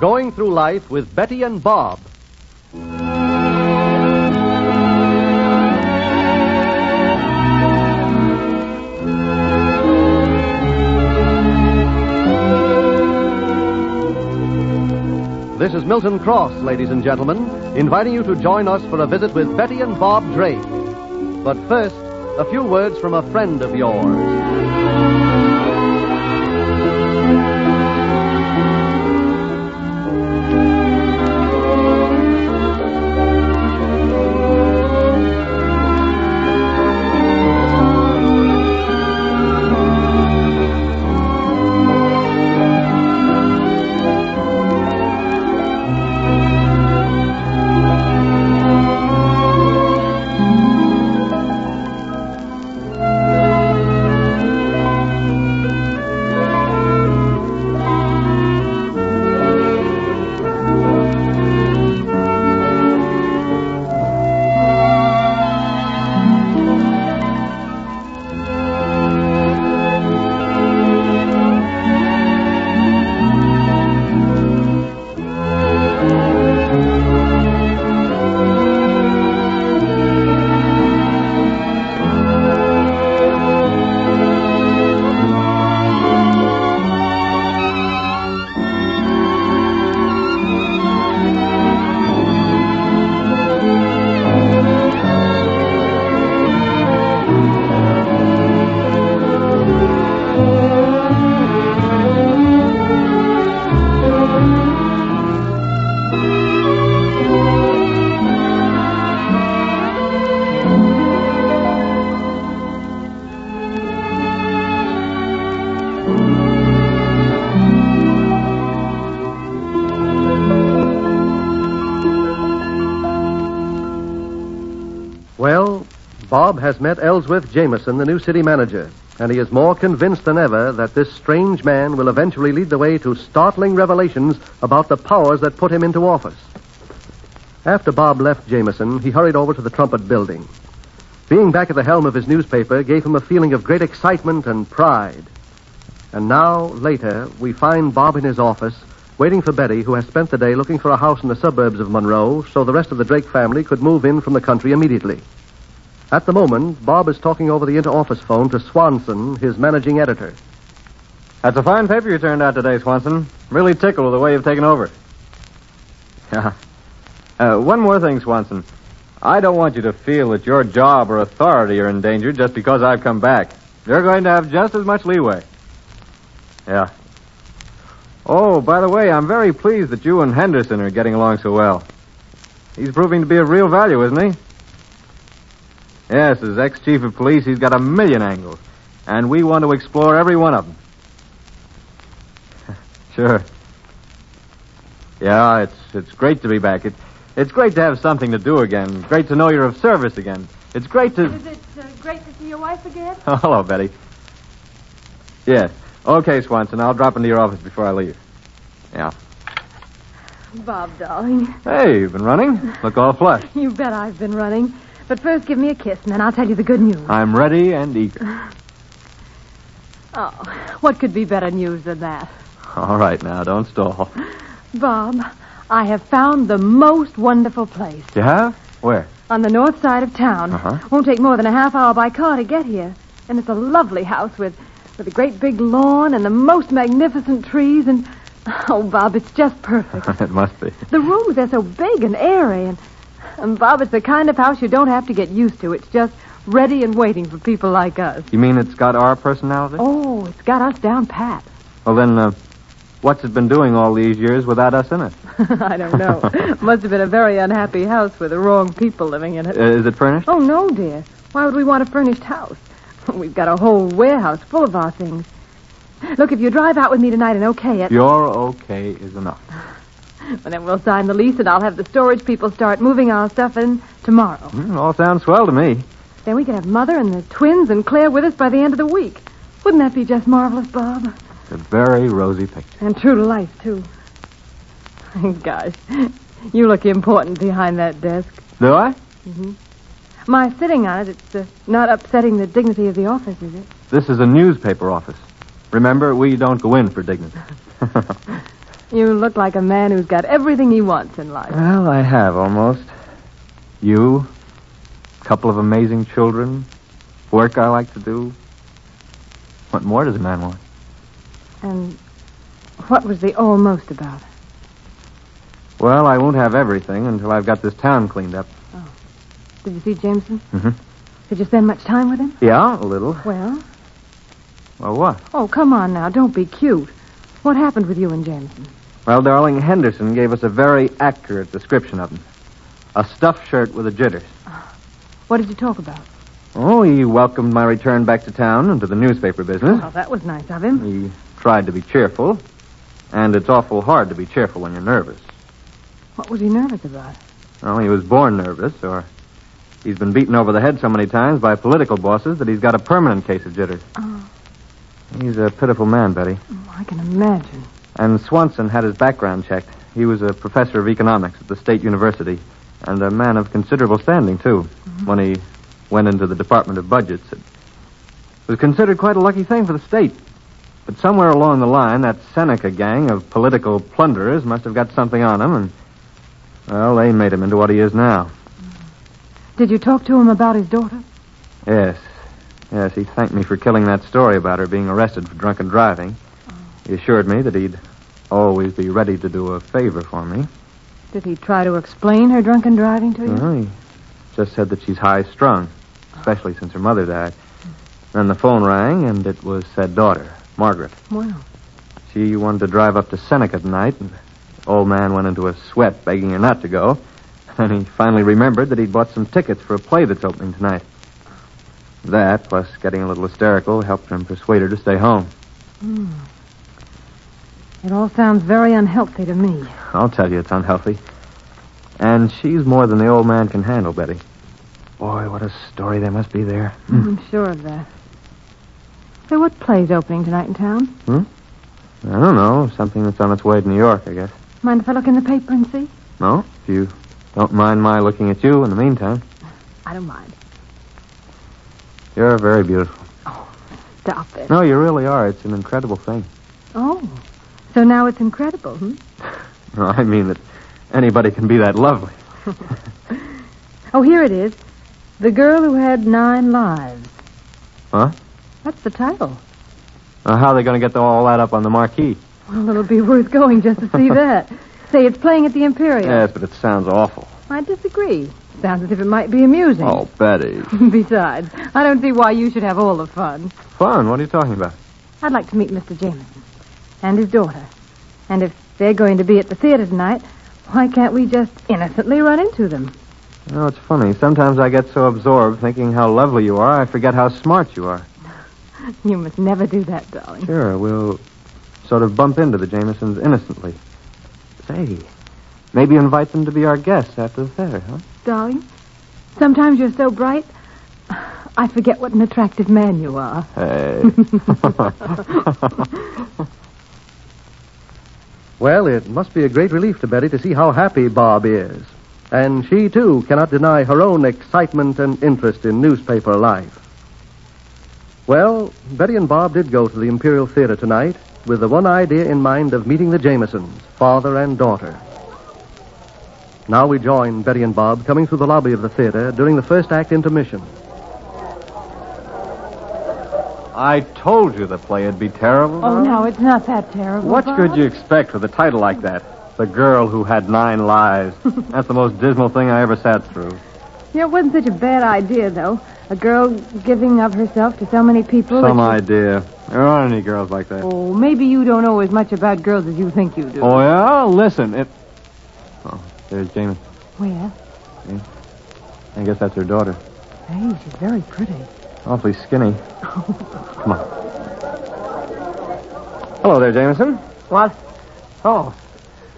Going through life with Betty and Bob. This is Milton Cross, ladies and gentlemen, inviting you to join us for a visit with Betty and Bob Drake. But first, a few words from a friend of yours. Well, Bob has met Ellsworth Jameson, the new city manager, and he is more convinced than ever that this strange man will eventually lead the way to startling revelations about the powers that put him into office. After Bob left Jameson, he hurried over to the Trumpet building. Being back at the helm of his newspaper gave him a feeling of great excitement and pride. And now, later, we find Bob in his office, waiting for Betty, who has spent the day looking for a house in the suburbs of Monroe so the rest of the Drake family could move in from the country immediately. At the moment, Bob is talking over the inter-office phone to Swanson, his managing editor. That's a fine paper you turned out today, Swanson. Really tickled with the way you've taken over. Yeah. Uh, one more thing, Swanson. I don't want you to feel that your job or authority are in danger just because I've come back. You're going to have just as much leeway. Yeah. Oh, by the way, I'm very pleased that you and Henderson are getting along so well. He's proving to be of real value, isn't he? Yes, as ex-chief of police, he's got a million angles. And we want to explore every one of them. sure. Yeah, it's it's great to be back. It, it's great to have something to do again. Great to know you're of service again. It's great to... Is it uh, great to see your wife again? Oh, hello, Betty. Yes. Okay, Swanson, I'll drop into your office before I leave. Yeah. Bob, darling. Hey, you've been running? Look all flushed. You bet I've been running. But first, give me a kiss, and then I'll tell you the good news. I'm ready and eager. Oh, what could be better news than that? All right, now, don't stall. Bob, I have found the most wonderful place. You have? Where? On the north side of town. Uh-huh. Won't take more than a half hour by car to get here. And it's a lovely house with, with a great big lawn and the most magnificent trees and... Oh, Bob, it's just perfect. it must be. The rooms are so big and airy, and, and Bob, it's the kind of house you don't have to get used to. It's just ready and waiting for people like us. You mean it's got our personality? Oh, it's got us down pat. Well, then, uh, what's it been doing all these years without us in it? I don't know. Must have been a very unhappy house with the wrong people living in it. Uh, is it furnished? Oh, no, dear. Why would we want a furnished house? We've got a whole warehouse full of our things. Look, if you drive out with me tonight and okay it, Your okay is enough. well, then we'll sign the lease and I'll have the storage people start moving our stuff in tomorrow. Hmm, all sounds swell to me. Then we can have Mother and the twins and Claire with us by the end of the week. Wouldn't that be just marvelous, Bob? It's a very rosy picture. And true to life, too. Gosh, you look important behind that desk. Do I? My sitting on it, it's uh, not upsetting the dignity of the office, is it? This is a newspaper office. Remember, we don't go in for dignity. You look like a man who's got everything he wants in life. well, I have almost. You, a couple of amazing children, work I like to do. What more does a man want? And what was the almost about? Well, I won't have everything until I've got this town cleaned up. Did you see Jameson? Mhm. Did you spend much time with him? Yeah, a little. Well, Well, what? oh, come on now. Don't be cute. What happened with you and Jameson? Well, darling, Henderson gave us a very accurate description of him. A stuffed shirt with a jitters. What did you talk about? Oh, he welcomed my return back to town and to the newspaper business. Well, that was nice of him. He tried to be cheerful, and it's awful hard to be cheerful when you're nervous. What was he nervous about? Well, he was born nervous, or he's been beaten over the head so many times by political bosses that he's got a permanent case of jitters. Oh, He's a pitiful man, Betty. Oh, I can imagine. And Swanson had his background checked. He was a professor of economics at the State University, and a man of considerable standing, too. Mm-hmm. When he went into the Department of Budgets, it was considered quite a lucky thing for the state. But somewhere along the line, that Seneca gang of political plunderers must have got something on him, and, well, they made him into what he is now. Did you talk to him about his daughter? Yes. Yes, he thanked me for killing that story about her being arrested for drunken driving. He assured me that he'd always be ready to do a favor for me. Did he try to explain her drunken driving to you? Well, he just said that she's high strung, especially since her mother died. Then the phone rang, and it was said daughter, Margaret. Well, She wanted to drive up to Seneca tonight, and the old man went into a sweat begging her not to go. Then he finally remembered that he'd bought some tickets for a play that's opening tonight. That, plus getting a little hysterical, helped him persuade her to stay home. Hmm. it all sounds very unhealthy to me. I'll tell you it's unhealthy. And she's more than the old man can handle, Betty. Boy, what a story there must be there. Hmm. I'm sure of that. So what play's opening tonight in town? Hmm? I don't know. Something that's on its way to New York, I guess. Mind if I look in the paper and see? No? If you don't mind my looking at you in the meantime. I don't mind. You're very beautiful. Oh, Stop it. No, you really are. It's an incredible thing. Oh, so now it's incredible, hmm? No, I mean that anybody can be that lovely. Oh, here it is. The Girl Who Had Nine Lives. Huh? That's the title. Uh, how are they going to get all that up on the marquee? Well, it'll be worth going just to see that. Say, it's playing at the Imperial. Yes, but it sounds awful. I disagree. Sounds as if it might be amusing. Oh, Betty. Besides, I don't see why you should have all the fun. Fun. What are you talking about? I'd like to meet Mr. Jameson and his daughter. And if they're going to be at the theater tonight, why can't we just innocently run into them? You know, it's funny. Sometimes I get so absorbed thinking how lovely you are, I forget how smart you are. You must never do that, darling. Sure, we'll sort of bump into the Jamesons innocently. Say, maybe invite them to be our guests after the theater, huh? Darling, sometimes you're so bright, I forget what an attractive man you are. Hey. Well, it must be a great relief to Betty to see how happy Bob is. And she, too, cannot deny her own excitement and interest in newspaper life. Well, Betty and Bob did go to the Imperial Theater tonight with the one idea in mind of meeting the Jamesons, father and daughter. Now we join Betty and Bob coming through the lobby of the theater during the first act intermission. I told you the play would be terrible. Oh, no, it's not that terrible. What Bob. could you expect with a title like that? The Girl Who Had Nine Lives. That's the most dismal thing I ever sat through. Yeah, it wasn't such a bad idea, though. A girl giving of herself to so many people. Some that she- idea. There aren't any girls like that. Oh, maybe you don't know as much about girls as you think you do. Oh, yeah? Listen, it... Oh, there's Jamie. Where? Yeah. I guess that's her daughter. Hey, she's very pretty. Awfully skinny. Come on. Hello there, Jameson. What? Oh.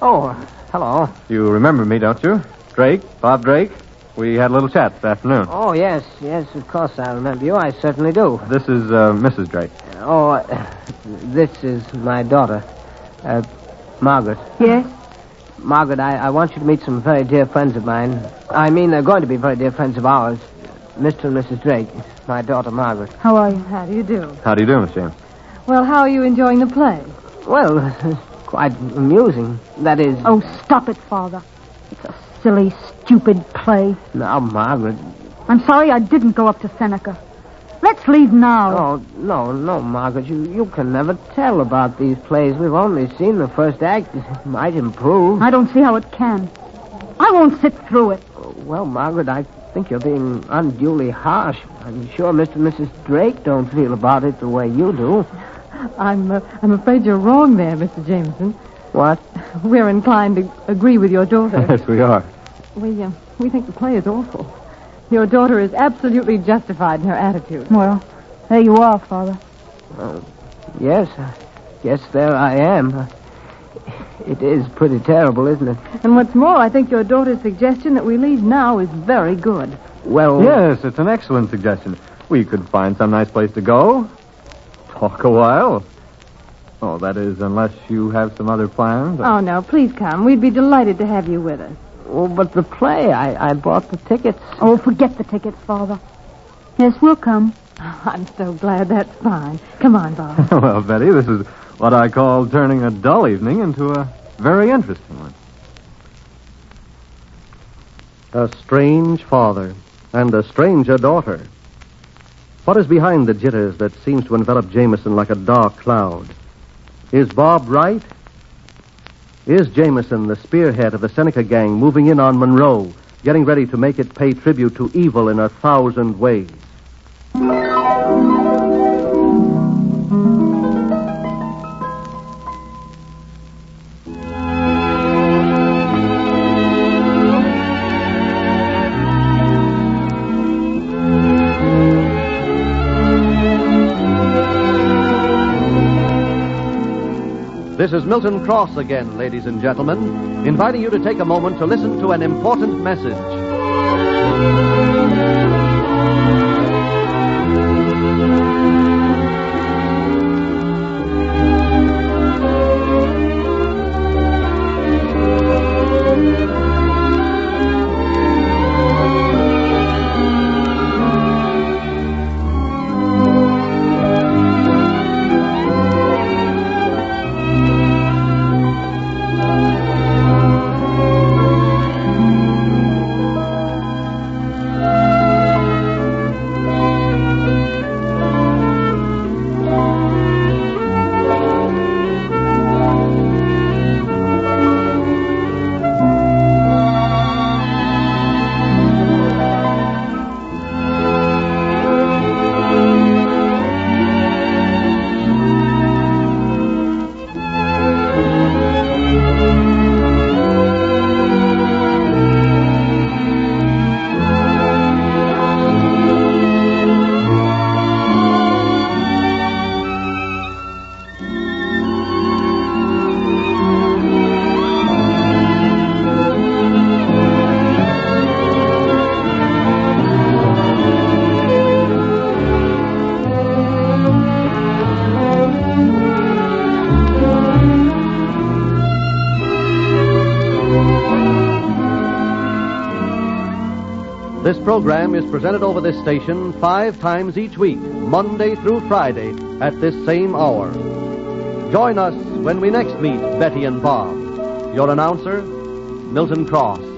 Oh, hello. You remember me, don't you? Drake, Bob Drake. We had a little chat this afternoon. Oh, yes, yes, of course I remember you. I certainly do. This is uh, Mrs. Drake. Oh, uh, this is my daughter, uh, Margaret. Yes? Margaret, I, I want you to meet some very dear friends of mine. I mean, they're going to be very dear friends of ours. Mr. and Mrs. Drake. My daughter, Margaret. How are you? How do you do? How do you do, Miss James? Well, how are you enjoying the play? Well, quite amusing. That is... Oh, stop it, Father. It's a silly, stupid play. Now, Margaret... I'm sorry I didn't go up to Seneca. Let's leave now. Oh, no, no, Margaret. You, you can never tell about these plays. We've only seen the first act. It might improve. I don't see how it can. I won't sit through it. Well, Margaret, I think you're being unduly harsh. I'm sure Mr. and Mrs. Drake don't feel about it the way you do. I'm uh, I'm afraid you're wrong there, Mr. Jameson. What? We're inclined to agree with your daughter. yes, we are. we uh, we think the play is awful. Your daughter is absolutely justified in her attitude. Well, there you are, Father. Uh, yes, uh, I guess there I am. Uh, it is pretty terrible, isn't it? And what's more, I think your daughter's suggestion that we leave now is very good. Well, Yes, it's an excellent suggestion. We could find some nice place to go. Talk a while. Oh, that is, unless you have some other plans. Oh no, please come. We'd be delighted to have you with us. oh, but the play, I, I bought the tickets. Oh, forget the tickets, Father. Yes, we'll come. Oh, I'm so glad that's fine. Come on, Bob. well, Betty, this is what I call turning a dull evening into a very interesting one. A strange father and a stranger daughter. What is behind the jitters that seems to envelop Jameson like a dark cloud? Is Bob right? Is Jameson the spearhead of the Seneca gang moving in on Monroe, getting ready to make it pay tribute to evil in a thousand ways? Is Milton Cross again, ladies and gentlemen, inviting you to take a moment to listen to an important message. This program is presented over this station five times each week, Monday through Friday, at this same hour. Join us when we next meet Betty and Bob. Your announcer, Milton Cross.